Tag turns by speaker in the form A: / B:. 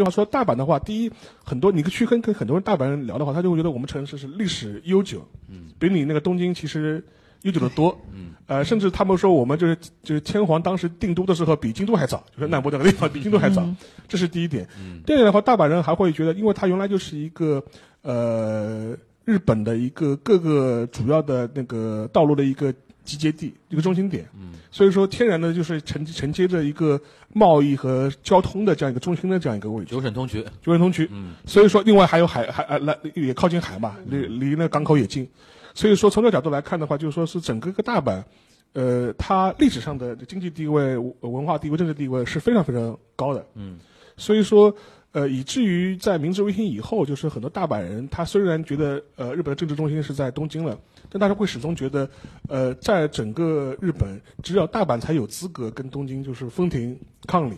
A: 对吧？说大阪的话，第一，很多你去跟跟很多人大阪人聊的话，他就会觉得我们城市是历史悠久，嗯，比你那个东京其实悠久的多，嗯，呃，甚至他们说我们就是就是天皇当时定都的时候比京都还早，就是难波那个地方比京都还早，这是第一点。第二点的话，大阪人还会觉得，因为它原来就是一个呃日本的一个各个主要的那个道路的一个集结地，一个中心点，嗯，所以说天然的就是承承接着一个贸易和交通的这样一个中心的这样一个位置。
B: 九省通衢，
A: 九省通衢，嗯，所以说另外还有海海呃来也靠近海嘛，离离那港口也近，所以说从这个角度来看的话，就是说是整个个大阪，呃，它历史上的经济地位、文化地位、政治地位是非常非常高的，嗯，所以说。呃，以至于在明治维新以后，就是很多大阪人，他虽然觉得呃日本的政治中心是在东京了，但大家会始终觉得，呃，在整个日本，只有大阪才有资格跟东京就是分庭抗礼。